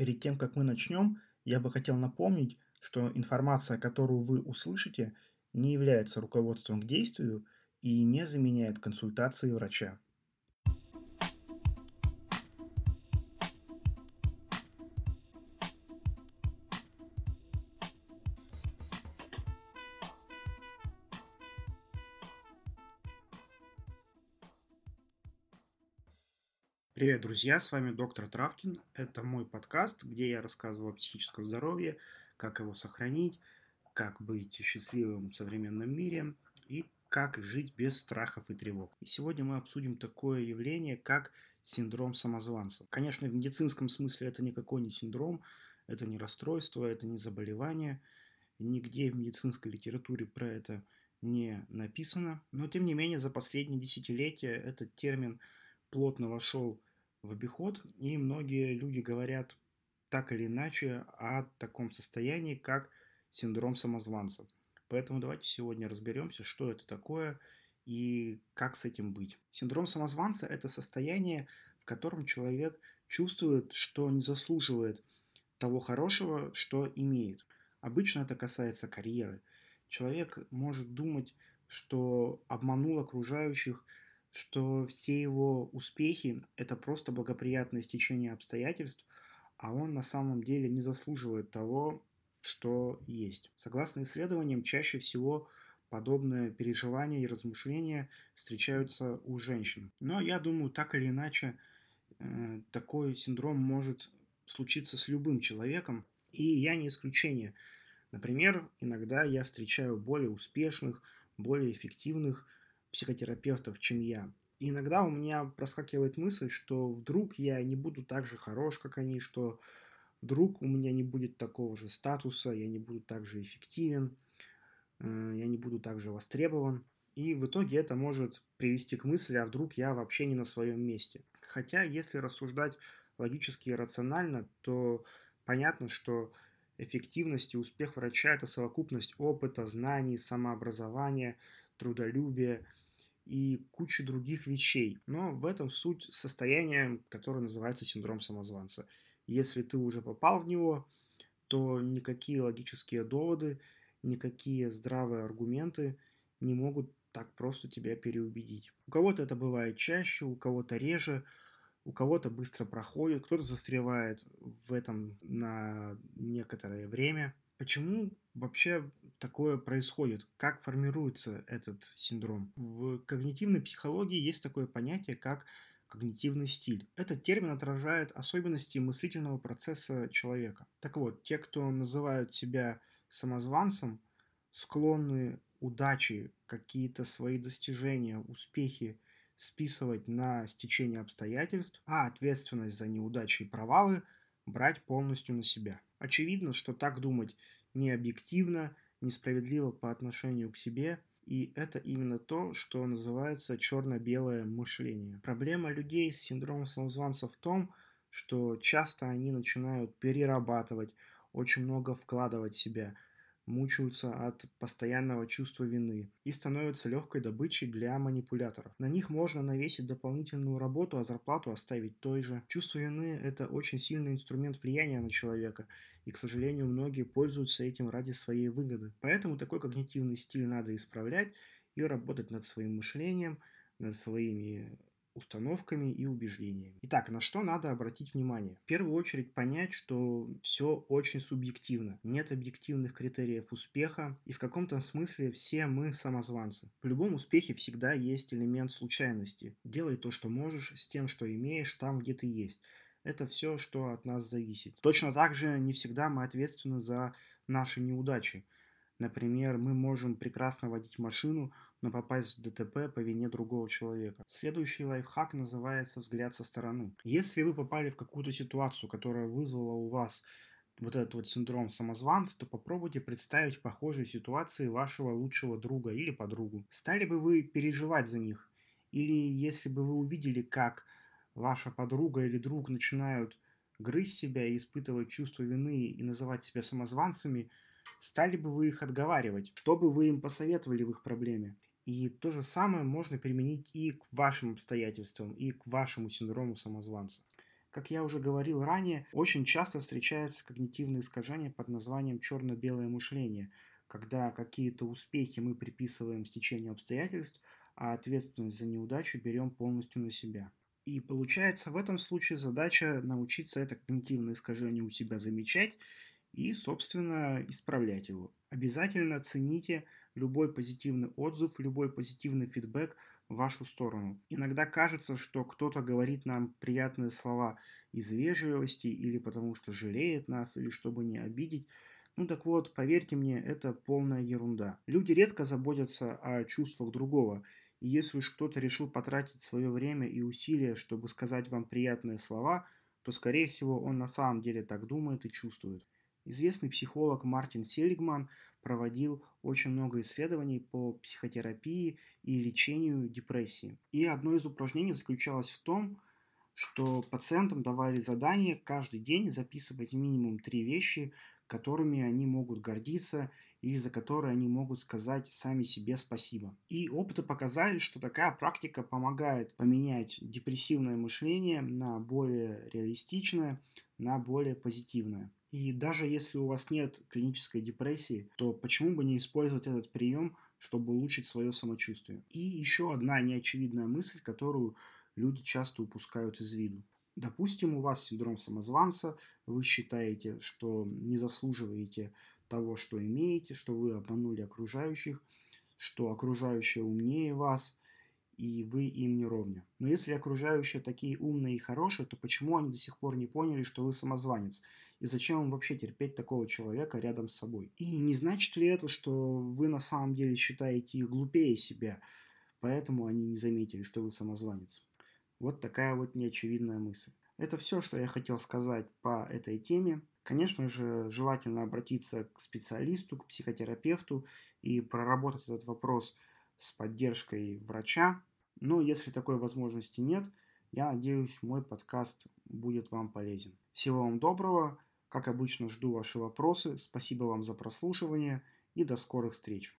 Перед тем, как мы начнем, я бы хотел напомнить, что информация, которую вы услышите, не является руководством к действию и не заменяет консультации врача. Привет, друзья, с вами доктор Травкин. Это мой подкаст, где я рассказываю о психическом здоровье, как его сохранить, как быть счастливым в современном мире и как жить без страхов и тревог. И сегодня мы обсудим такое явление, как синдром самозванца. Конечно, в медицинском смысле это никакой не синдром, это не расстройство, это не заболевание. Нигде в медицинской литературе про это не написано. Но, тем не менее, за последние десятилетия этот термин плотно вошел в обиход, и многие люди говорят так или иначе о таком состоянии, как синдром самозванца. Поэтому давайте сегодня разберемся, что это такое и как с этим быть. Синдром самозванца – это состояние, в котором человек чувствует, что не заслуживает того хорошего, что имеет. Обычно это касается карьеры. Человек может думать, что обманул окружающих – что все его успехи – это просто благоприятное стечение обстоятельств, а он на самом деле не заслуживает того, что есть. Согласно исследованиям, чаще всего подобные переживания и размышления встречаются у женщин. Но я думаю, так или иначе, э, такой синдром может случиться с любым человеком, и я не исключение. Например, иногда я встречаю более успешных, более эффективных психотерапевтов, чем я. И иногда у меня проскакивает мысль, что вдруг я не буду так же хорош, как они, что вдруг у меня не будет такого же статуса, я не буду так же эффективен, э, я не буду так же востребован. И в итоге это может привести к мысли, а вдруг я вообще не на своем месте. Хотя, если рассуждать логически и рационально, то понятно, что эффективность и успех врача – это совокупность опыта, знаний, самообразования, трудолюбия – и кучу других вещей. Но в этом суть состояния, которое называется синдром самозванца. Если ты уже попал в него, то никакие логические доводы, никакие здравые аргументы не могут так просто тебя переубедить. У кого-то это бывает чаще, у кого-то реже, у кого-то быстро проходит, кто-то застревает в этом на некоторое время. Почему вообще такое происходит? Как формируется этот синдром? В когнитивной психологии есть такое понятие, как когнитивный стиль. Этот термин отражает особенности мыслительного процесса человека. Так вот, те, кто называют себя самозванцем, склонны удачи, какие-то свои достижения, успехи списывать на стечение обстоятельств, а ответственность за неудачи и провалы брать полностью на себя. Очевидно, что так думать не объективно, несправедливо по отношению к себе, и это именно то, что называется черно-белое мышление. Проблема людей с синдромом самозванца в том, что часто они начинают перерабатывать, очень много вкладывать в себя – мучаются от постоянного чувства вины и становятся легкой добычей для манипуляторов. На них можно навесить дополнительную работу, а зарплату оставить той же. Чувство вины – это очень сильный инструмент влияния на человека, и, к сожалению, многие пользуются этим ради своей выгоды. Поэтому такой когнитивный стиль надо исправлять и работать над своим мышлением, над своими установками и убеждениями. Итак, на что надо обратить внимание? В первую очередь понять, что все очень субъективно. Нет объективных критериев успеха, и в каком-то смысле все мы самозванцы. В любом успехе всегда есть элемент случайности. Делай то, что можешь, с тем, что имеешь, там, где ты есть. Это все, что от нас зависит. Точно так же не всегда мы ответственны за наши неудачи. Например, мы можем прекрасно водить машину, но попасть в ДТП по вине другого человека. Следующий лайфхак называется «взгляд со стороны». Если вы попали в какую-то ситуацию, которая вызвала у вас вот этот вот синдром самозванца, то попробуйте представить похожие ситуации вашего лучшего друга или подругу. Стали бы вы переживать за них? Или если бы вы увидели, как ваша подруга или друг начинают грызть себя и испытывать чувство вины и называть себя самозванцами – Стали бы вы их отговаривать? Что бы вы им посоветовали в их проблеме? И то же самое можно применить и к вашим обстоятельствам, и к вашему синдрому самозванца. Как я уже говорил ранее, очень часто встречается когнитивное искажение под названием черно-белое мышление, когда какие-то успехи мы приписываем стечению обстоятельств, а ответственность за неудачу берем полностью на себя. И получается в этом случае задача научиться это когнитивное искажение у себя замечать и, собственно, исправлять его. Обязательно цените любой позитивный отзыв, любой позитивный фидбэк в вашу сторону. Иногда кажется, что кто-то говорит нам приятные слова из вежливости или потому что жалеет нас, или чтобы не обидеть. Ну так вот, поверьте мне, это полная ерунда. Люди редко заботятся о чувствах другого. И если уж кто-то решил потратить свое время и усилия, чтобы сказать вам приятные слова, то, скорее всего, он на самом деле так думает и чувствует. Известный психолог Мартин Селигман проводил очень много исследований по психотерапии и лечению депрессии. И одно из упражнений заключалось в том, что пациентам давали задание каждый день записывать минимум три вещи, которыми они могут гордиться или за которые они могут сказать сами себе спасибо. И опыты показали, что такая практика помогает поменять депрессивное мышление на более реалистичное, на более позитивное. И даже если у вас нет клинической депрессии, то почему бы не использовать этот прием, чтобы улучшить свое самочувствие? И еще одна неочевидная мысль, которую люди часто упускают из виду. Допустим, у вас синдром самозванца, вы считаете, что не заслуживаете того, что имеете, что вы обманули окружающих, что окружающие умнее вас, и вы им не ровня. Но если окружающие такие умные и хорошие, то почему они до сих пор не поняли, что вы самозванец? И зачем им вообще терпеть такого человека рядом с собой? И не значит ли это, что вы на самом деле считаете их глупее себя, поэтому они не заметили, что вы самозванец? Вот такая вот неочевидная мысль. Это все, что я хотел сказать по этой теме. Конечно же, желательно обратиться к специалисту, к психотерапевту и проработать этот вопрос с поддержкой врача, но если такой возможности нет, я надеюсь, мой подкаст будет вам полезен. Всего вам доброго. Как обычно, жду ваши вопросы. Спасибо вам за прослушивание и до скорых встреч.